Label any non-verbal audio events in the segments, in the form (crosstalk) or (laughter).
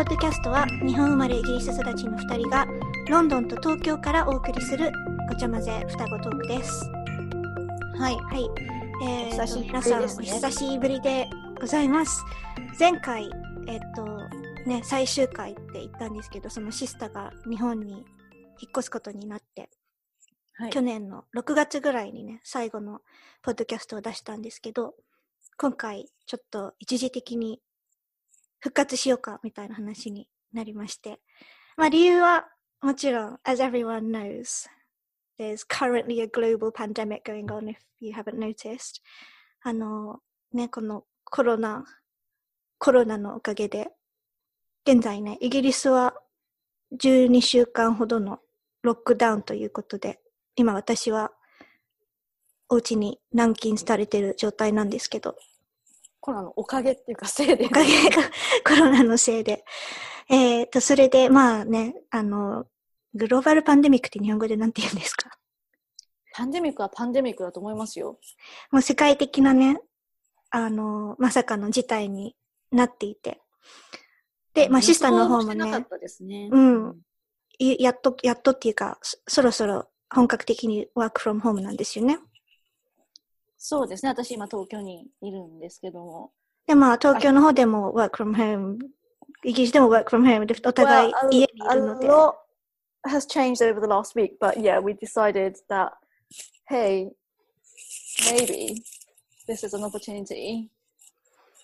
ポッドキャストは日本生まれイギリス育ちの2人がロンドンと東京からお送りするごちゃ混ぜ双子トークです。はい。はい。えー久しぶり皆さん、お久しぶりでございます。前回、えっ、と、ね、最終回って言ったんですけど、そのシスタが日本に引っ越すことになって、はい去年の6月ぐらいにね、最後のポッドキャストを出したんですけど、今回ちょっと一時的に復活しようかみたいな話になりまして、まあ理由はもちろん、as everyone knows, there's currently a global pandemic going on if you haven't noticed. あの、ね、このコロナ、コロナのおかげで、現在ね、イギリスは12週間ほどのロックダウンということで、今私はお家に軟禁されてる状態なんですけど、コロナのおかげっていうか、せいで。おかげが (laughs) コロナのせいで。えっ、と、それで、まあね、あの、グローバルパンデミックって日本語でなんて言うんですか？パンデミックはパンデミックだと思いますよ。もう世界的なね、あの、まさかの事態になっていて。で、まあシスターの方もね予想してなかっ、たですね。うんいやっと、やっとっていうか、そそろそろ本格的にワークフロムホームなんですよね。そうですね。私今東京にいるんですけども。で、まあ東京の方でも work from home。イギリスでも work from home でお互い家にいるので。Well, a, a lot has changed over the last week, but yeah, we decided that, hey, maybe this is an opportunity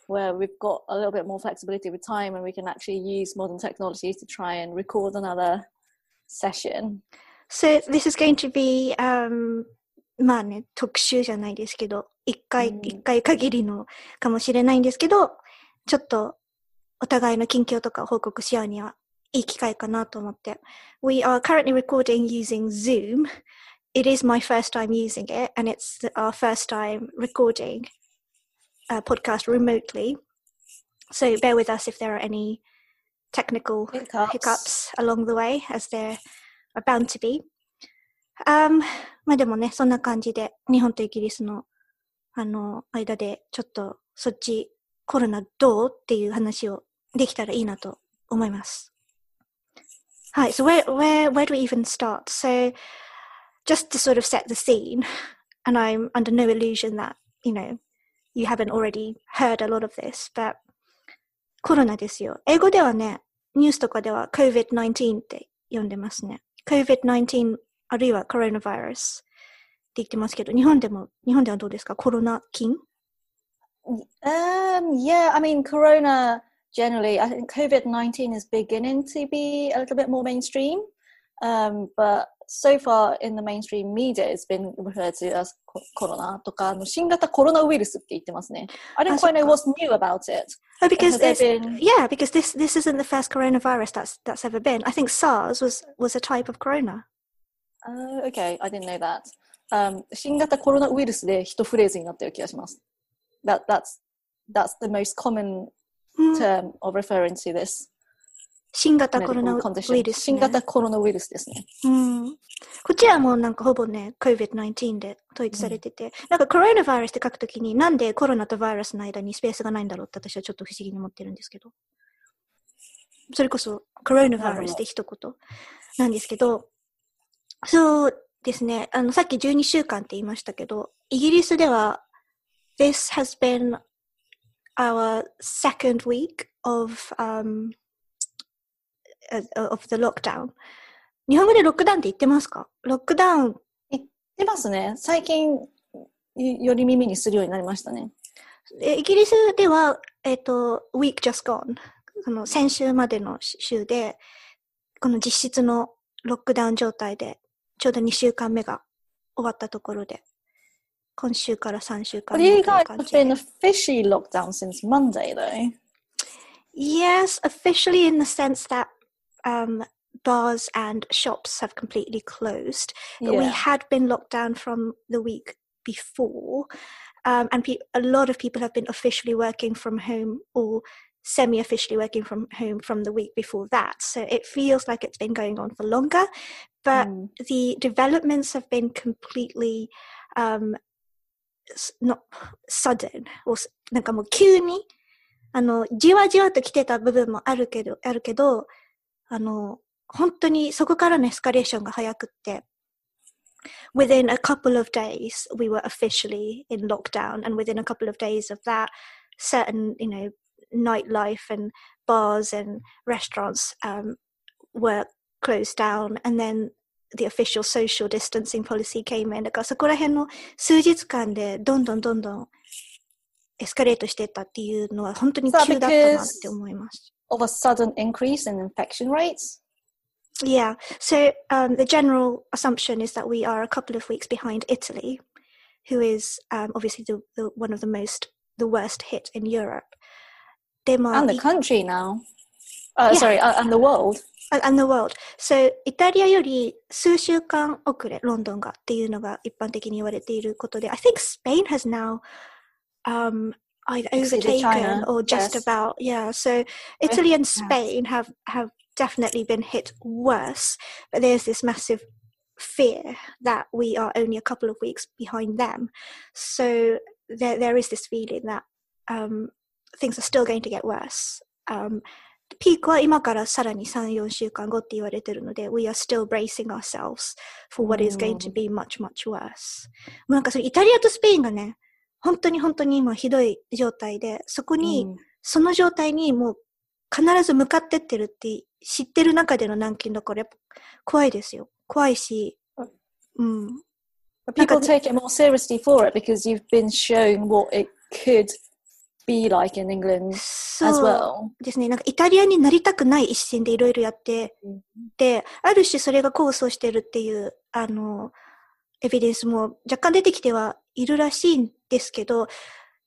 where we've got a little bit more flexibility with time and we can actually use modern technologies to try and record another session. So this is going to be um, まあね、特集じゃないですけど、一回、うん一回限りのかもしれないんですけど、ちょっとお互いの近況とかを報告し合うにはいい機会かなと思って。We are currently recording using Zoom. It is my first time using it, and it's our first time recording a podcast remotely. So bear with us if there are any technical Hiccups. hiccups along the way, as there are bound to be. Um, まあでもね、そんな感じで、日本とイギリスの、あの、間で、ちょっと、そっち、コロナどうっていう話をできたらいいなと思います。はい、so where, where, where do we even start? So, just to sort of set the scene, and I'm under no illusion that, you know, you haven't already heard a lot of this, but コロナですよ。英語ではね、ニュースとかでは COVID-19 って呼んでますね。COVID-19 あるいは coronavirus って言ってますけど、日本でも、日本ではどうですかコロナ菌 Um, yeah, I mean, Corona generally, I think COVID 19 is beginning to be a little bit more mainstream. Um, but so far in the mainstream media, it's been referred to as co- Corona とか、あの新型コロナウイルスって言ってますね。I didn't あ、そっ quite か。 know what's new about it. Oh, because Has there it's, been- yeah, because this this isn't the first coronavirus that's that's ever been. I think SARS was was a type of corona. Oh, okay, I didn't know that. Um, 新型コロナウイルスで一フレーズになってる気がします。That, that's, that's the most common うん term of referring to this 新型コロナウ.イルス、ね。新型コロナウイルスですね。うん。こっちはもうなんかほぼね、COVID-19 で統一されてて、なんかコロナバイラスって書くときになんでコロナとバイラスの間にスペースがないんだろうって私はちょっと不思議に思ってるんですけど。それこそコロナバイラスって一言なんですけど、そうですね、あのさっき12週間って言いましたけど、イギリスでは This has been our second week of, um, of the lockdown. 日本語でロックダウンって言ってますか？ロックダウン、出ますね。最近いより耳にするようになりましたね。えイギリスでは、えっ、と、week just gone。その先週までの週で、この実質のロックダウン状態で、ちょうど2週間目が終わったところで、今週から3週間 But 目 you という guys 感 have じで been officially locked down since Monday, though. Yes, officially in the sense that um, bars and shops have completely closed. But we Yeah. had been locked down from the week before, um, and pe- a lot of people have been officially working from home or semi officially working from home from the week before that. So it feels like it's been going on for longer, but Mm. the developments have been completely um, s- not sudden or s- なんかもう急に あの、じわじわと来てた部分もあるけど、あるけど、あの、本当にそこからのエスカレーションが早くって、within a couple of days, we were officially in lockdown. And within a couple of days of that, certain, you know, nightlife and bars and restaurants um, were closed down. And then the official social distancing policy came in. だからそこら辺の数日間でどんどんどんどんエスカレートしていったっていうのは本当に急だったなって思います。Of a sudden increase in infection rates? Yeah. So um, the general assumption is that we are a couple of weeks behind Italy, who is um, obviously the, the, one of the most the worst hit in Europe. and the country now. Uh, yeah. Sorry, uh, and the world. And the world. So イタリアより数週間遅れ、ロンドンがっていうのが一般的に言われていることで、I think Spain has now um, either overtaken or just yes. about. Yeah. So Italy and Spain have have definitely been hit worse, but there's this massive fear that we are only a couple of weeks behind them. So there, there is this feeling that um, things are still going to get worse. Um, ピークは今からさらに3、4週間後って言われてるので、we are still bracing ourselves for what is going to be much, much worse. なんかそれイタリアとスペインがね、本当に本当に今ひどい状態で、そこに、その状態にもう必ず向かってってるって知ってる中での軟禁だからやっぱ怖いですよ。怖いし、うん。People take it more seriously for it because you've been shown what it could be like in England as well. ですね。なんかイタリアになりたくない一心でいろいろやって、で、ある種それが構想してるっていう、あの、エビデンスも若干出てきてはいるらしいんですけど、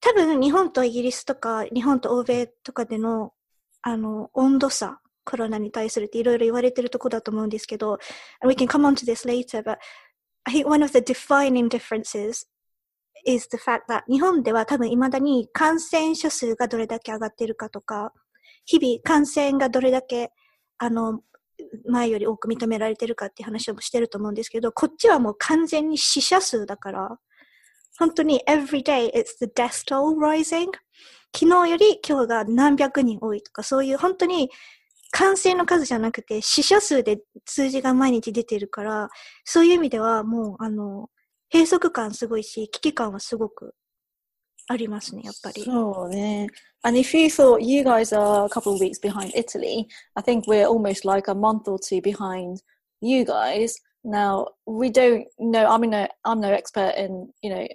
多分日本とイギリスとか日本と欧米とかでのあの温度差コロナに対するっていろいろ言われてるとこだと思うんですけど we can come on to this later but I think one of the defining differences is the fact that 日本では多分未だに感染者数がどれだけ上がっているかとか日々感染がどれだけあの前より多く認められてるかっていう話をしてると思うんですけど、こっちはもう完全に死者数だから、本当に every day it's the death toll rising 昨日より今日が何百人多いとか、そういう本当に感染の数じゃなくて死者数で数字が毎日出てるから、そういう意味ではもうあの、閉塞感すごいし、危機感はすごくありますね、やっぱり。そうね。And if you thought you guys are a couple of weeks behind Italy, I think we're almost like a month or two behind you guys. Now we don't know. I mean, no, I'm no expert in you know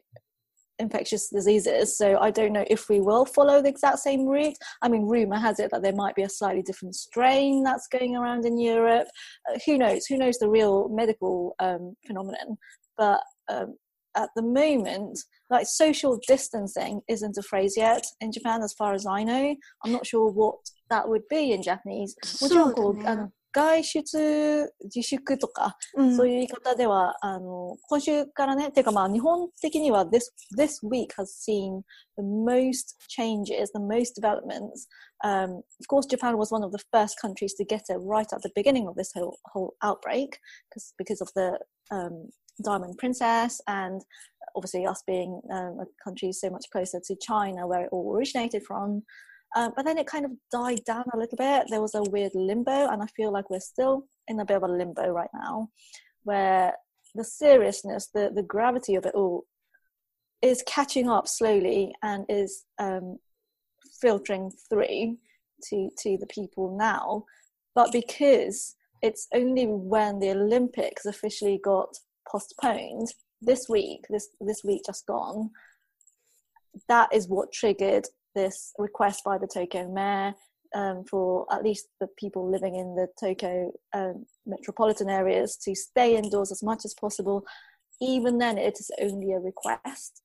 infectious diseases, so I don't know if we will follow the exact same route. I mean, rumor has it that there might be a slightly different strain that's going around in Europe. Uh, who knows? Who knows the real medical um, phenomenon? But um, at the moment, like social distancing isn't a phrase yet in Japan, as far as I know. I'm not sure what that would be in Japanese. もちろんこう、あの外出自粛とか、うん、そういう言い方では、あの、今週からね、ていうかまあ日本的には this, this week has seen the most changes, the most developments. Um, of course, Japan was one of the first countries to get it right at the beginning of this whole, whole outbreak because, because of the um, Diamond Princess and obviously us being um, a country so much closer to China where it all originated from. Um, but then it kind of died down a little bit. There was a weird limbo, and I feel like we're still in a bit of a limbo right now, where the seriousness, the the gravity of it all, is catching up slowly and is um, filtering through to to the people now. But because it's only when the Olympics officially got postponed this week, this this week just gone, that is what triggered this request by the Tokyo mayor um, for at least the people living in the Tokyo um, metropolitan areas to stay indoors as much as possible. Even then, it is only a request.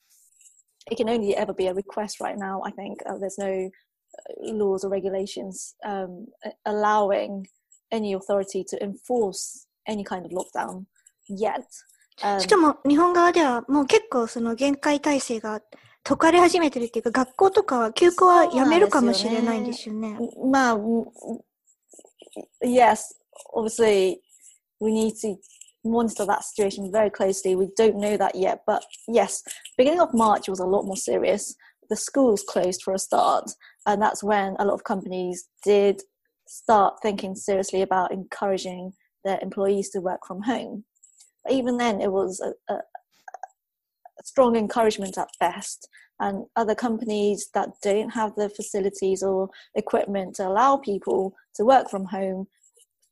It can only ever be a request right now. I think uh, there's no uh, laws or regulations um, allowing any authority to enforce any kind of lockdown yet. しかも日本側ではもう結構その限界体制が解かれ始めてるっていうか、学校とかは休校はやめるかもしれないんですよね。よねまあ、yes, obviously we need to monitor that situation very closely. We don't know that yet, but yes, beginning of March was a lot more serious. the schools closed for a start, and that's when a lot of companies did start thinking seriously about encouraging their employees to work from home. Even then, it was a, a, a strong encouragement at best. And other companies that don't have the facilities or equipment to allow people to work from home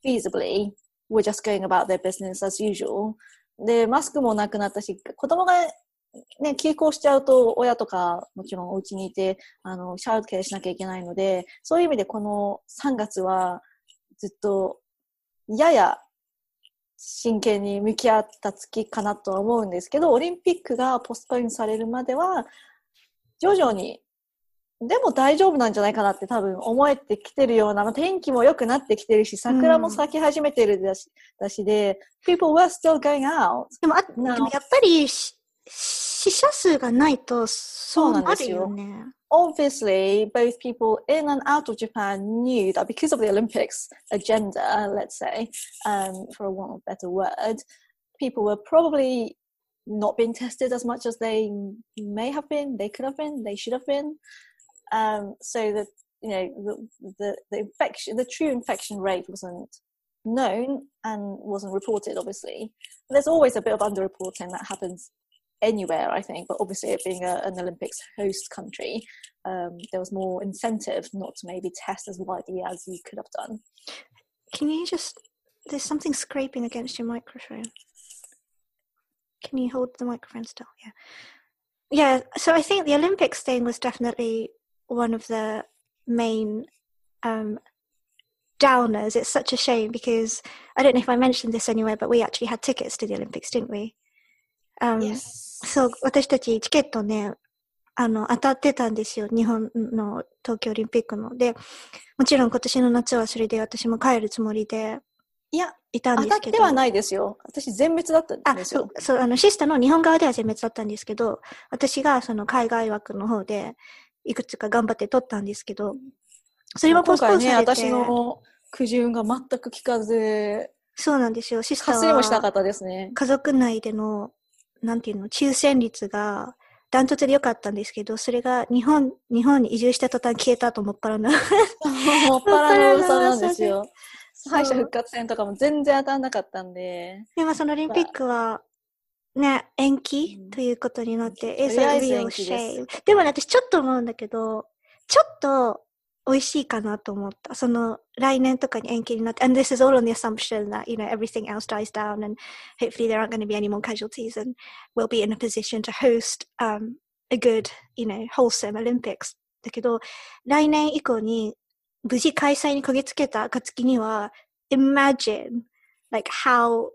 feasibly were just going about their business as usual. で、マスクもなくなったし、子供がね、休校しちゃうと、親とか、もちろんお家にいて、あの、シャウトケアしなきゃいけないので、そういう意味でこの3月は、ずっと、やや、真剣に向き合った月かなとは思うんですけど、オリンピックがポストポインされるまでは、徐々にでも大丈夫なんじゃないかなって多分思えてきてるような、まあ、天気も良くなってきてるし、桜も咲き始めてるだし、うん、だしで、people were still going out. でもあ、でもやっぱり死者数がないとそうなるよね。Obviously, both people in and out of Japan knew that because of the Olympics agenda, let's say, um, for a want of a better word, people were probably not being tested as much as they may have been, they could have been, they should have been. um, so that you know the, the, the infection, the true infection rate wasn't known and wasn't reported. Obviously, there's always a bit of underreporting that happens anywhere, I think. But obviously, it being a, an Olympics host country, um, there was more incentive not to maybe test as widely as you could have done. Can you just? There's something scraping against your microphone. Can you hold the microphone still? Yeah. Yeah, so I think the Olympics thing was definitely one of the main um, downers. It's such a shame because I don't know if I mentioned this anywhere, but we actually had tickets to the Olympics, didn't we? Um, yes. そう、私たちチケットね、あの、当たってたんですよ。日本の東京オリンピックの。で、もちろん今年の夏はそれで私も帰るつもりで、いや、いたんですけど。当たってはないですよ。私全滅だったんですよ。あ、そう、そう、あの、シスタの日本側では全滅だったんですけど、私がその海外枠の方で、いくつか頑張って取ったんですけど、それはポストンされて、ね、私の苦渋が全く聞かず、そうなんですよ。シスターは、もしなかったですね。家族内での、なんていうの、抽選率が、ダントツで良かったんですけど、それが日本、日本に移住した途端消えたと思っからな。もっぱらの (laughs) 噂なんですよ。敗者復活戦とかも全然当たんなかったんで。でもそのオリンピックは、ね、延期、ということになって、え、それ real shame。でもね、私ちょっと思うんだけど、ちょっと美味しいかなと思った。その来年とかに延期になって、and this is all on the assumption that, you know, everything else dies down and hopefully there aren't going to be any more casualties and we'll be in a position to host um, a good, you know, wholesome Olympics. だけど、来年以降に無事開催にこぎつけた暁には、imagine like how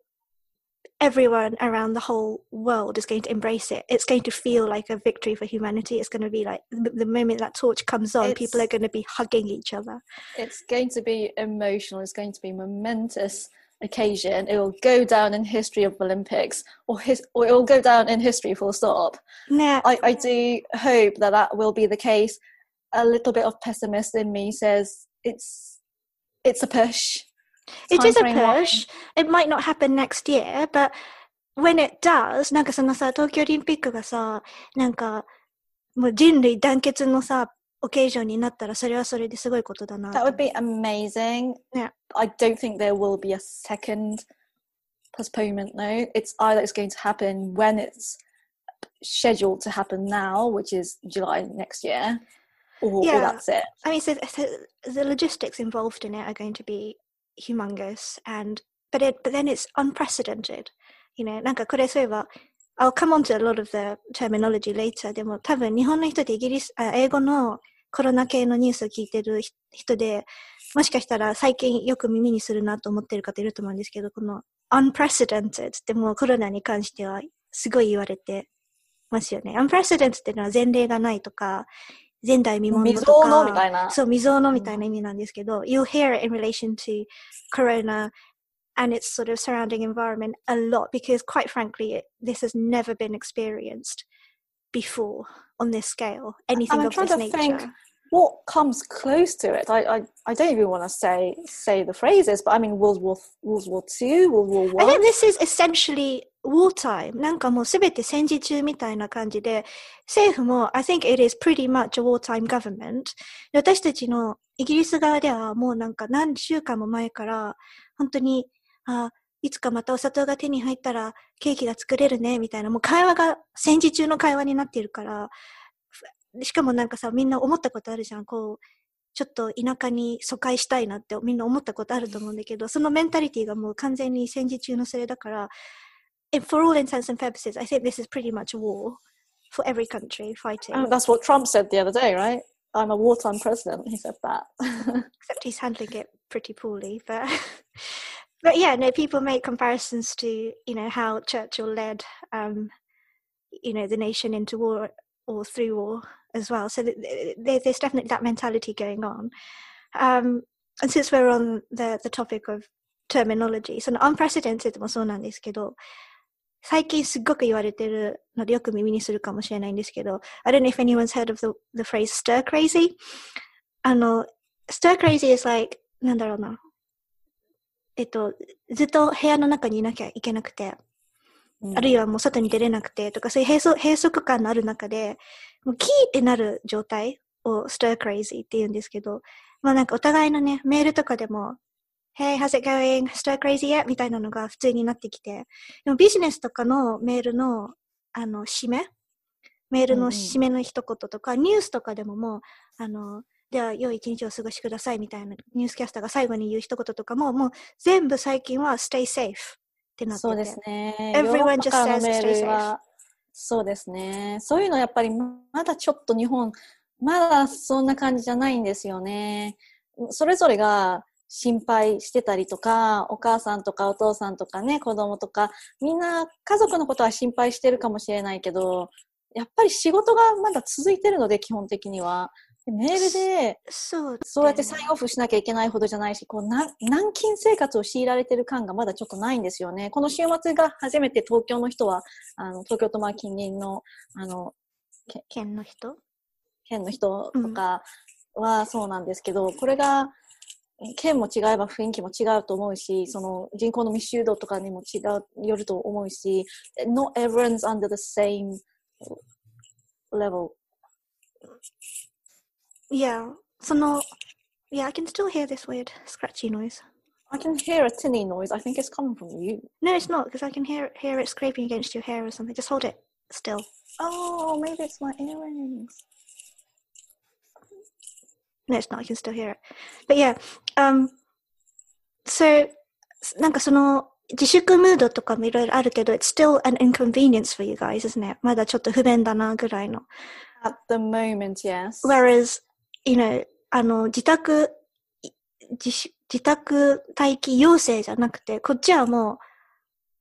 everyone around the whole world is going to embrace it. It's going to feel like a victory for humanity. It's going to be like the, moment that torch comes on, it's, people are going to be hugging each other. It's going to be emotional. It's going to be momentous occasion. It will go down in history of Olympics, or, his, or it will go down in history full stop. Yeah. I, I do hope that that will be the case. A little bit of pessimist in me says it's it's a push it is a push. It might not happen next year, but when it does, なんかそのさ、東京オリンピックがさ、なんか、もう人類団結のさ、オケージョンになったら、それはそれですごいことだな。That would be amazing. Yeah. I don't think there will be a second postponement though. It's either it's going to happen when it's scheduled to happen now, which is July next year, or, yeah. or that's it. I mean, so, so the logistics involved in it are going to be humongous and but it but then it's unprecedented you know? なんかこれそういえば I'll come on to a lot of the terminology later でも多分日本の人でイギリスあ英語のコロナ系のニュースを聞いてる人でもしかしたら最近よく耳にするなと思ってる方いると思うんですけどこの unprecedented ってもうコロナに関してはすごい言われてますよね。unprecedented っていうのは前例がないとか前代未聞とか。未曾有のみたいな。そう、未曾有のみたいな意味なんですけど、you'll hear it in relation to corona and its sort of surrounding environment a lot because quite frankly, it, this has never been experienced before on this scale, anything of this nature. Think, what comes close to it? I, I, I don't even want to say say the phrases, but I mean World War World War Two, World War I One. think this is essentially wartime. なんかもうすべて戦時中みたいな感じで、政府も I think it is pretty much a wartime government. で私たちのイギリス側ではもうなんか何週間も前から本当に、あいつかまたお砂糖が手に入ったらケーキが作れるねみたいなもう会話が戦時中の会話になっているから、しかもなんかさ、みんな思ったことあるじゃん。こう、ちょっと田舎に疎開したいなってみんな思ったことあると思うんだけど、そのメンタリティがもう完全に戦時中のそれだから、and for all intents and purposes, I think this is pretty much war for every country fighting. Oh, that's what Trump said the other day, right? I'm a wartime president. He said that. (laughs) except he's handling it pretty poorly. But (laughs) but yeah, no, people make comparisons to you know how Churchill led um, you know the nation into war or through war as well. So th- th- there- there's definitely that mentality going on. Um, and since we're on the the topic of terminology, その unprecedented もそうなんですけど、最近すっごく言われてるのでよく耳にするかもしれないんですけど、I don't know if anyone's heard of the, the phrase stir crazy. あの、stir crazy is like, なんだろうな。えっと、ずっと部屋の中にいなきゃいけなくて、 あるいはもう外に出れなくてとか、そういう閉塞閉塞感のある中で、もうキーってなる状態を stir crazy って言うんですけど、まあなんかお互いのね、メールとかでも、Hey, how's it going? Stir crazy yet? みたいなのが普通になってきて、でもビジネスとかのメールの、あの、締めメールの締めの一言とか、ニュースとかでももう、あの、では、良い一日をお過ごしくださいみたいなニュースキャスターが最後に言う一言とかも、もう全部最近は stay safe ってなってて。そうですね。Everyone just says メ stay ールはそうですね。そういうのやっぱりまだちょっと日本、まだそんな感じじゃないんですよね。それぞれが心配してたりとか、お母さんとかお父さんとかね、子供とか、みんな家族のことは心配してるかもしれないけど、やっぱり仕事がまだ続いてるので、基本的には。でメールで、そう、そうやってサインオフしなきゃいけないほどじゃないし、こうな軟禁生活を強いられてる感がまだちょっとないんですよね。この週末が初めて東京の人は、あの東京とまあ近隣のあの県の人？県の人とかはそうなんですけど、これが県も違えば雰囲気も違うと思うし、その人口の密集度とかにも違う、よると思うし、not everyone's under the same level. Yeah, その、Yeah, I can still hear this weird scratchy noise. I can hear a tinny noise. I think it's coming from you. No, it's not, because I can hear, hear it scraping against your hair or something. Just hold it still. Oh, maybe it's my earrings. No, it's not. I can still hear it. But yeah, um, so, なんかその、自粛ムードとかもいろいろあるけど、it's still an inconvenience for you guys, isn't it? まだちょっと不便だなぐらいの。 At the moment, yes. Whereas, you know, あの、自宅、い自主自宅待機要請じゃなくて、こっちはもう、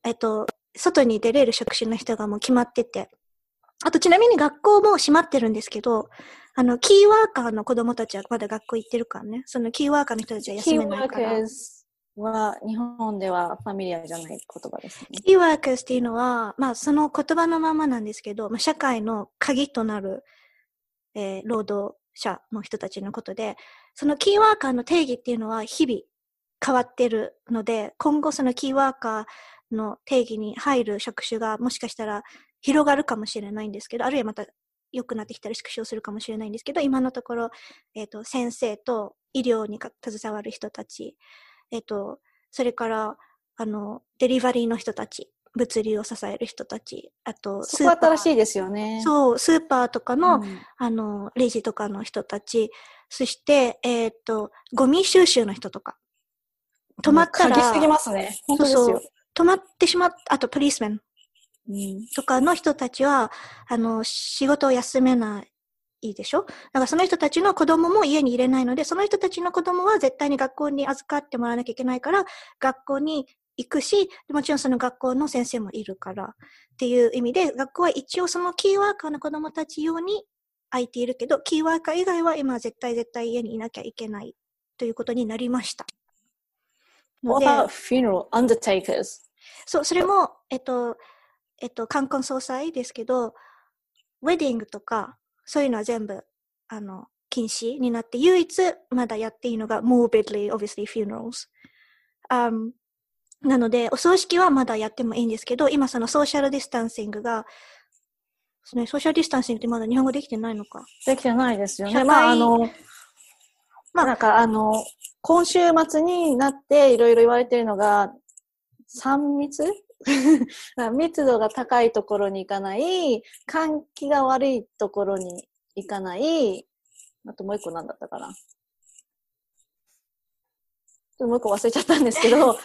えっと、外に出れる職種の人がもう決まってて。あと、ちなみに学校も閉まってるんですけど、あの、キーワーカーの子供たちはまだ学校行ってるからね。そのキーワーカーの人たちは休めないから。workers は日本ではファミリアじゃない言葉ですね。キーワーカーっていうのは、まあ、その言葉のままなんですけど、まあ、社会の鍵となる、えー労働者の人たちのことで、そのキーワーカーの定義っていうのは日々変わってるので、今後そのキーワーカーの定義に入る職種がもしかしたら広がるかもしれないんですけど、あるいはまた良くなってきたら縮小するかもしれないんですけど、今のところ、えっ、と、先生と医療に携わる人たち、えっ、と、それから、あの、デリバリーの人たち、物流を支える人たち、あと、そこは新しいですよね。そう、スーパーとかの、うん。あの、レジとかの人たち、そして、えっ、と、ゴミ収集の人とか。止まったら、鍵すぎますね。そうそう。止まってしまっあと、ポリスメンうん。とかの人たちは、あの、仕事を休めないでしょ？だからその人たちの子供も家に入れないので、その人たちの子供は絶対に学校に預かってもらわなきゃいけないから、学校に行くし、もちろんその学校の先生もいるからっていう意味で、学校は一応そのキーワーカーの子供たち用に空いているけど、キーワーカー以外は今は絶対絶対家にいなきゃいけないということになりました。の What で about funeral undertakers? そう、それも、えっと、えっと、冠婚葬祭ですけど、ウェディングとか、そういうのは全部、あの、禁止になって、唯一まだやっていいのが morbidly, obviously funerals. Um, なので、お葬式はまだやってもいいんですけど、今その social distancing が、ね、 social distancing ってまだ日本語できてないのか。できてないですよね。まあ、あの、まあ、なんか、あの、今週末になっていろいろ言われてるのが、3密？(laughs) 密度が高いところに行かない、換気が悪いところに行かない、あともう一個何だったかな。もう一個忘れちゃったんですけど、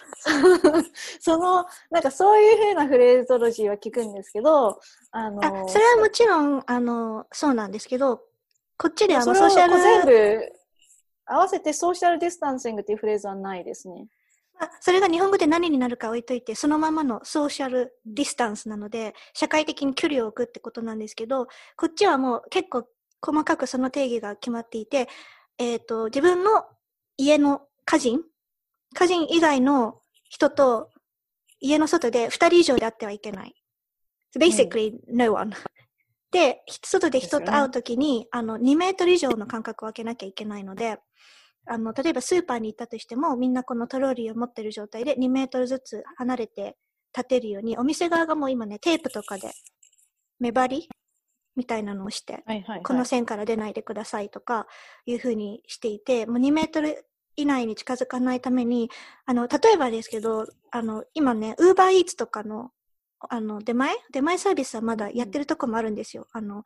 (laughs) その、なんかそういう風なフレーゾロジーは聞くんですけど、あの、あ、それはもちろん、あの、そうなんですけど、こっちではもそうれをソーシャル、全部合わせて social distancing っていうフレーズはないですね。まあそれが日本語で何になるか置いといて、そのままのソーシャルディスタンスなので、社会的に距離を置くってことなんですけど、こっちはもう結構細かくその定義が決まっていて、えっ、と、自分の家の家人、家人以外の人と家の外で2人以上で会ってはいけない。basically, no one. で、ひ外で人と会うときに、あの、2メートル以上の間隔を空けなきゃいけないので、あの、例えばスーパーに行ったとしても、みんなこのトローリーを持ってる状態で2メートルずつ離れて立てるように、お店側がもう今ね、テープとかで目張りみたいなのをして、はいはい、この線から出ないでくださいとかいうふうにしていて、もう2メートル以内に近づかないために、あの、例えばですけど、あの、今ね、ウーバーイーツとかの、あの、出前？出前サービスはまだやってるとこもあるんですよ。あの、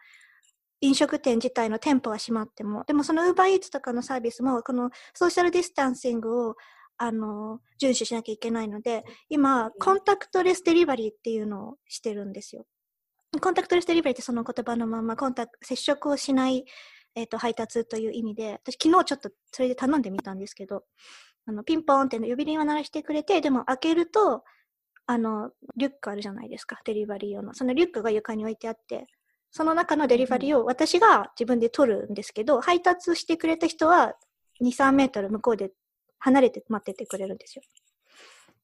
飲食店自体の店舗は閉まっても。でもそのウーバーイーツとかのサービスも、このソーシャルディスタンシングを、あの、遵守しなきゃいけないので、今、コンタクトレスデリバリーっていうのをしてるんですよ。コンタクトレスデリバリーってその言葉のまま、コンタク接触をしない、えっ、と、配達という意味で、私昨日ちょっとそれで頼んでみたんですけど、あの、ピンポーンって呼び鈴は鳴らしてくれて、でも開けると、あの、リュックあるじゃないですか、デリバリー用の。そのリュックが床に置いてあって、その中のデリバリーを私が自分で取るんですけど、配達してくれた人は2、3メートル向こうで離れて待っててくれるんですよ。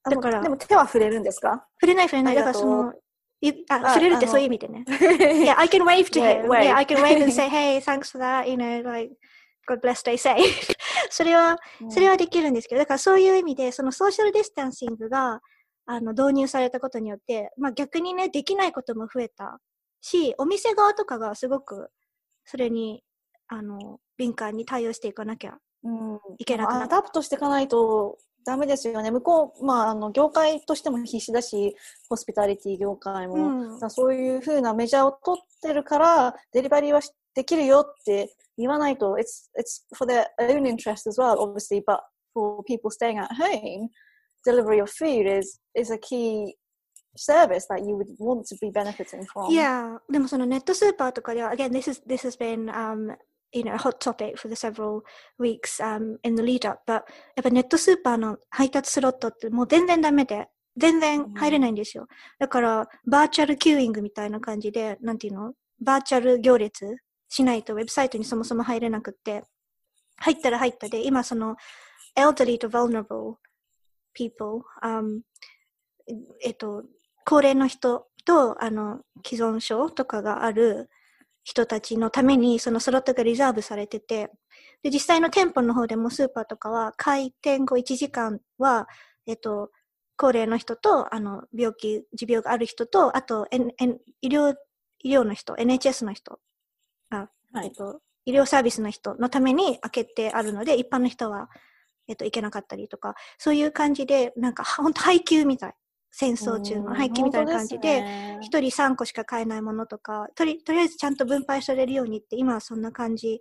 あだからでも手は触れるんですか？触れない触れない。だからその、いあ、あ触れるってそういう意味でね。(laughs) yeah, I can wave to him. Yeah, I can wave and say, (laughs) hey, thanks for that, you know, like, God bless, stay safe. (laughs) それは、それはできるんですけど、だからそういう意味で、その social distancing が、あの、導入されたことによって、まあ逆にね、できないことも増えたし、お店側とかがすごく、それに、あの、敏感に対応していかなきゃうん、いけなくなった。 adapt していかないとダメですよね。向こう、まあ、あの業界としても必死だし、 hospitality 業界も、うんそういうふうな measure を取ってるから、デリバリーはしできるよって言わないと、it's, it's for their own interest as well, obviously, but for people staying at home, delivery of food is, is a key service that you would want to be benefiting from. いや、でもそのネットスーパーとかでは、again, this is, this has been, um, you know, a hot topic for the several weeks, um, in the lead up, but やっぱネットスーパーの配達スロットってもう全然ダメで、全然入れないんですよ。だから、バーチャルキューイングみたいな感じで、なんていうの？バーチャル行列しないとウェブサイトにそもそも入れなくって、入ったら入ったで、今その、elderly と vulnerable people、um, えっと、高齢の人と、あの、既存症とかがある人たちのために、そのスロットがリザーブされてて、で、実際の店舗の方でもスーパーとかは、開店後1時間は、えっと、高齢の人と、あの、病気、持病がある人と、あと、N N 医療、医療の人、NHS の人、あ、はいえっと、医療サービスの人のために開けてあるので、一般の人は、えっと、行けなかったりとか、そういう感じで、なんか、本当配給みたい。戦争中の配給みたいな感じで、一一人3個しか買えないものとか、とり、とりあえずちゃんと分配されるようにって、今はそんな感じ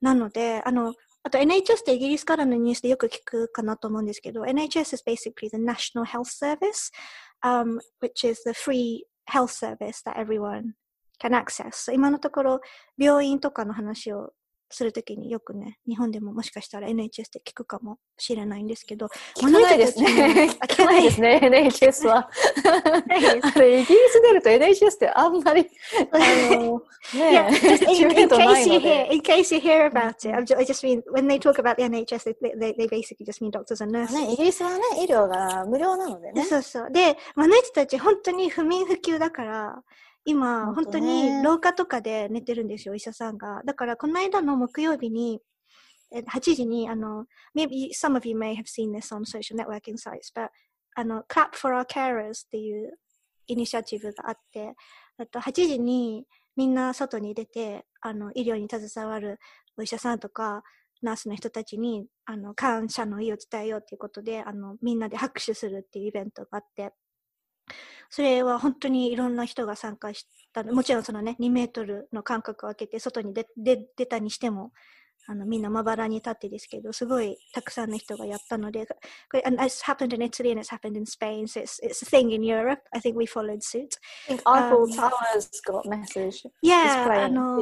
なので、あの、あと NHS ってイギリスからのニュースでよく聞くかなと思うんですけど、NHS is basically the National Health Service, um, which is the free health service that everyone can access. 今のところ、病院とかの話をするときによくね、日本でももしかしたら NHS って聞くかもしれないんですけど、聞かないですね。あ聞かないですね、NHS は。あれ、イギリス出ると NHS ってあんまり、あの、Yeah, ね just 知 in, 名 in case い you の hear, で。in case you hear about it, I just mean when they talk about the NHS, they, they, basically just mean doctors and nurses. ね、イギリスはね、医療が無料なのでね。そうそう。で、まあ、あの人たち本当に不眠不休だから、今、本本当に廊下とかで寝てるんですよ、お医者さんが。だから、この間の木曜日に、え8時に、あの、maybe some of you may have seen this on social networking sites, but あの、Clap for Our Carers っていうイニシアチブがあって、あと8時にみんな外に出て、あの、医療に携わるお医者さんとか、ナースの人たちに、あの、感謝の意を伝えようということで、あの、みんなで拍手するっていうイベントがあって、それは本当にいろんな人が参加したの。もちろんそのね、2メートルの間隔を空けて外に出出出たにしても、あのみんなまばらに立ってですけど、すごいたくさんの人がやったので、これ、and it's happened in Italy and it's happened in Spain, so it's, it's a thing in Europe. I think we followed suit. I think Eiffel Um, Tower's got message. Yeah, あの.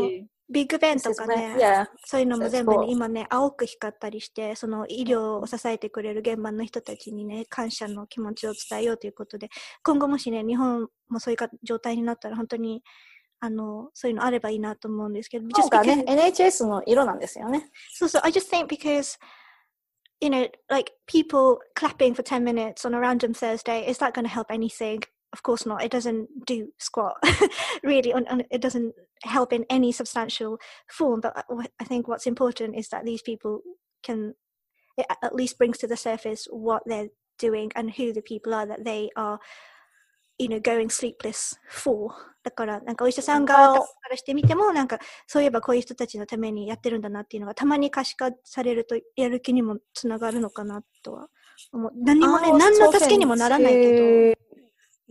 ビッグベンとかね、そういうのも全部、今ね、青く光ったりして、その医療を支えてくれる現場の人たちにね、感謝の気持ちを伝えようということで、今後もしね、日本もそういう状態になったら、本当に、あの、そういうのあればいいなと思うんですけど、実はね、NHS の色なんですよね。そうそう、I just think because, you know, like people clapping for 10 minutes on a random Thursday, is that going help anything? Of course not. It doesn't do squat, really. On, on, it doesn't help in any substantial form. But I- think what's important is that these people can, it at least brings to the surface what they're doing and who the people are that they are, you know, going sleepless for. だから、なんかお医者さん側からしてみても、なんかそういえばこういう人たちのためにやってるんだなっていうのがたまに可視化されるとやる気にもつながるのかなとは思う。何もね、何の助けにもならないけど。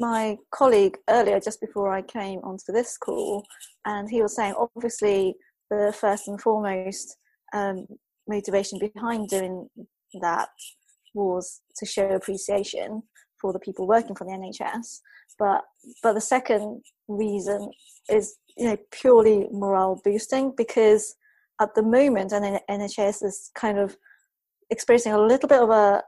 My colleague earlier, just before I came onto this call, and he was saying obviously the first and foremost um, motivation behind doing that was to show appreciation for the people working for the NHS. But but the second reason is you know purely morale boosting because at the moment, and NHS is kind of experiencing a little bit of a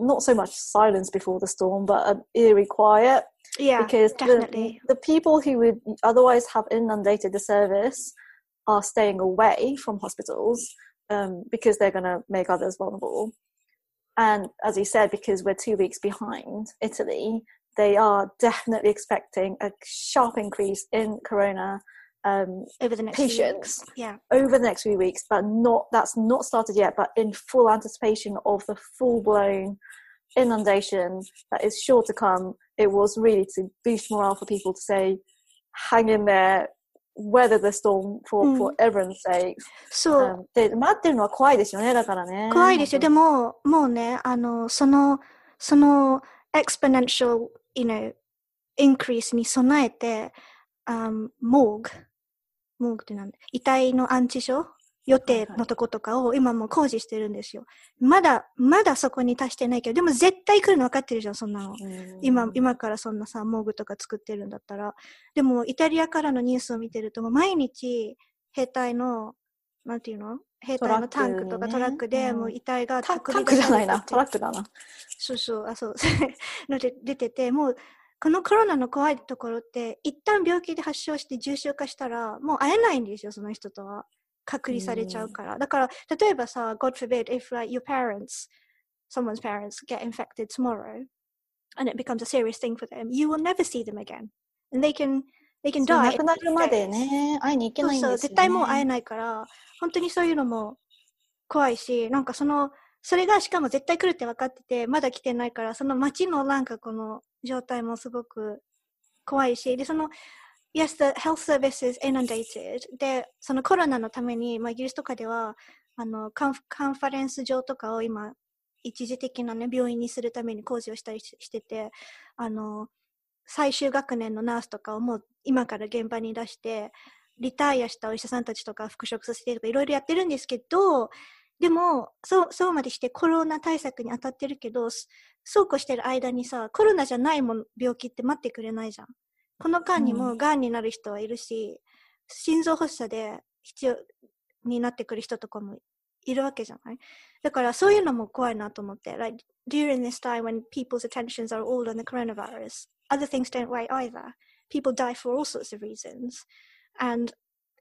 not so much silence before the storm, but an eerie quiet Yeah, because the, the people who would otherwise have inundated the service are staying away from hospitals um, because they're going to make others vulnerable. And as you said, because we're two weeks behind Italy, they are definitely expecting a sharp increase in corona um, over the next few patients weeks. Yeah. over the next few weeks, but not that's not started yet, but in full anticipation of the full blown inundation that is sure to come. It was really to boost morale for people to say, hang in there, weather the storm for, Mm. for everyone's sake. そう。 Um, で、待ってるのは怖いですよね、だからね。怖いですよ。でも、も、もうね、あの、その、その exponential, you know, increase に備えて、um, morgue、 Morgue ってなんだ？遺体の安置所？予定のとことかを今もう工事してるんですよ。まだ、まだそこに達してないけど、でも絶対来るの分かってるじゃん、そんなの。今、今からそんなさ、モーグとか作ってるんだったら。でも、イタリアからのニュースを見てると、もう毎日、兵隊の、なんていうの？兵隊のタンクとかトトラックで、うんもう遺体がタタンクじゃないな、トラックだな。そうそう、あ、そう。(laughs) 出てて、もう、このコロナの怖いところって、一旦病気で発症して重症化したら、もう会えないんですよ、その人とは。隔離されちゃうから。だから、例えばさ、God forbid, if like your parents, someone's parents get infected tomorrow, and it becomes a serious thing for them, you will never see them again. And they can, they can そう die. 亡くなるまでね、会いに行けそうそう、ないんですよ、ね。絶対もう会えないから、本当にそういうのも怖いし、なんかその、それがしかも絶対来るって分かってて、まだ来てないから、その街のなんかこの状態もすごく怖いし、で、その、Yes, the health service is inundated. で、そのコロナのために、まあ、イギリスとかでは、あの、カンフカンファレンス場とかを今、一時的なね、病院にするために工事をしたりししてて、あの、最終学年のナースとかをもう今から現場に出して、リタイアしたお医者さんたちとか復職させてとかいろいろやってるんですけど、でも、そう、そうまでしてコロナ対策に当たってるけど、そそうこうしてる間にさ、コロナじゃないもん病気って待ってくれないじゃん。この間にうも癌になる人はいるし、心臓発作で必要になってくる人とかもいるわけじゃないだからそういうのも怖いなと思って。Like, during this time when people's attentions are all on the coronavirus, other things don't wait either. People die for all sorts of reasons. And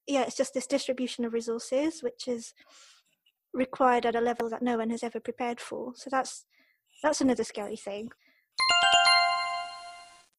yeah, it's just this distribution of resources which is required at a level that no one has ever prepared for. So that's that's another scary thing.